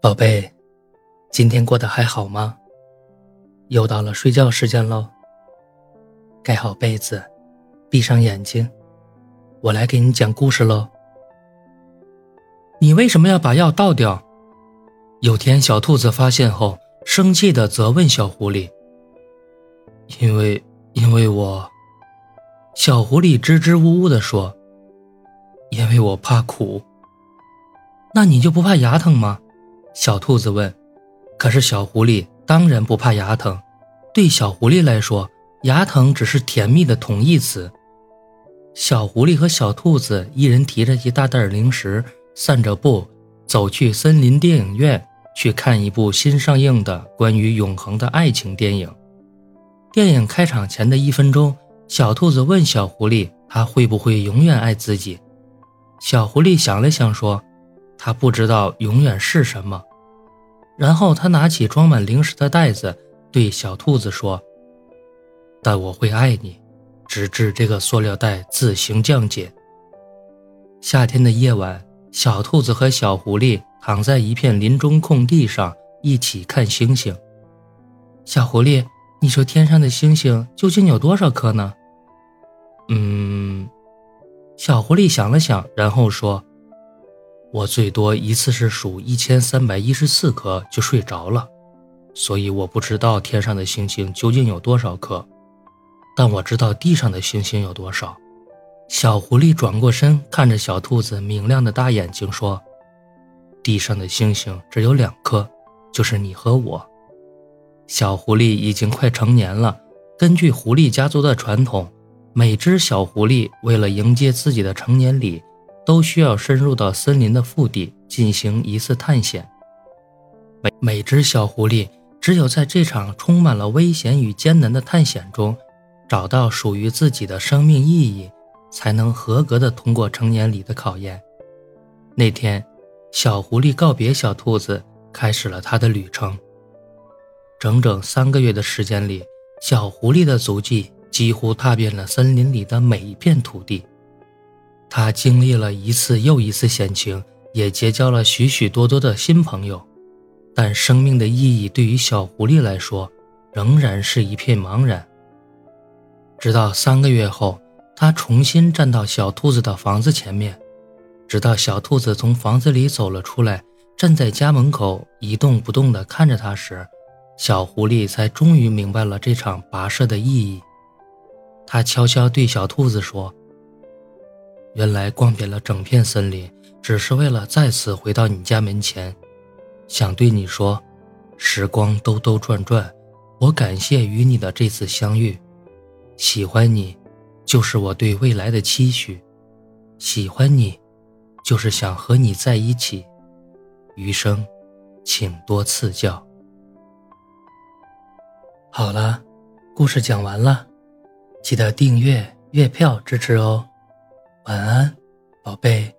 宝贝，今天过得还好吗？又到了睡觉时间喽。盖好被子，闭上眼睛，我来给你讲故事喽。你为什么要把药倒掉？有天，小兔子发现后，生气的责问小狐狸：“因为，因为我……”小狐狸支支吾吾的说：“因为我怕苦。”那你就不怕牙疼吗？小兔子问：“可是小狐狸当然不怕牙疼，对小狐狸来说，牙疼只是甜蜜的同义词。”小狐狸和小兔子一人提着一大袋零食，散着步，走去森林电影院去看一部新上映的关于永恒的爱情电影。电影开场前的一分钟，小兔子问小狐狸：“他会不会永远爱自己？”小狐狸想了想说：“他不知道永远是什么。”然后他拿起装满零食的袋子，对小兔子说：“但我会爱你，直至这个塑料袋自行降解。”夏天的夜晚，小兔子和小狐狸躺在一片林中空地上，一起看星星。小狐狸，你说天上的星星究竟有多少颗呢？嗯，小狐狸想了想，然后说。我最多一次是数一千三百一十四颗就睡着了，所以我不知道天上的星星究竟有多少颗，但我知道地上的星星有多少。小狐狸转过身，看着小兔子明亮的大眼睛说：“地上的星星只有两颗，就是你和我。”小狐狸已经快成年了，根据狐狸家族的传统，每只小狐狸为了迎接自己的成年礼。都需要深入到森林的腹地进行一次探险。每每只小狐狸只有在这场充满了危险与艰难的探险中，找到属于自己的生命意义，才能合格的通过成年礼的考验。那天，小狐狸告别小兔子，开始了它的旅程。整整三个月的时间里，小狐狸的足迹几乎踏遍了森林里的每一片土地。他经历了一次又一次险情，也结交了许许多多的新朋友，但生命的意义对于小狐狸来说，仍然是一片茫然。直到三个月后，他重新站到小兔子的房子前面，直到小兔子从房子里走了出来，站在家门口一动不动地看着他时，小狐狸才终于明白了这场跋涉的意义。他悄悄对小兔子说。原来逛遍了整片森林，只是为了再次回到你家门前，想对你说：时光兜兜转转，我感谢与你的这次相遇。喜欢你，就是我对未来的期许。喜欢你，就是想和你在一起。余生，请多赐教。好了，故事讲完了，记得订阅月票支持哦。晚安，宝贝。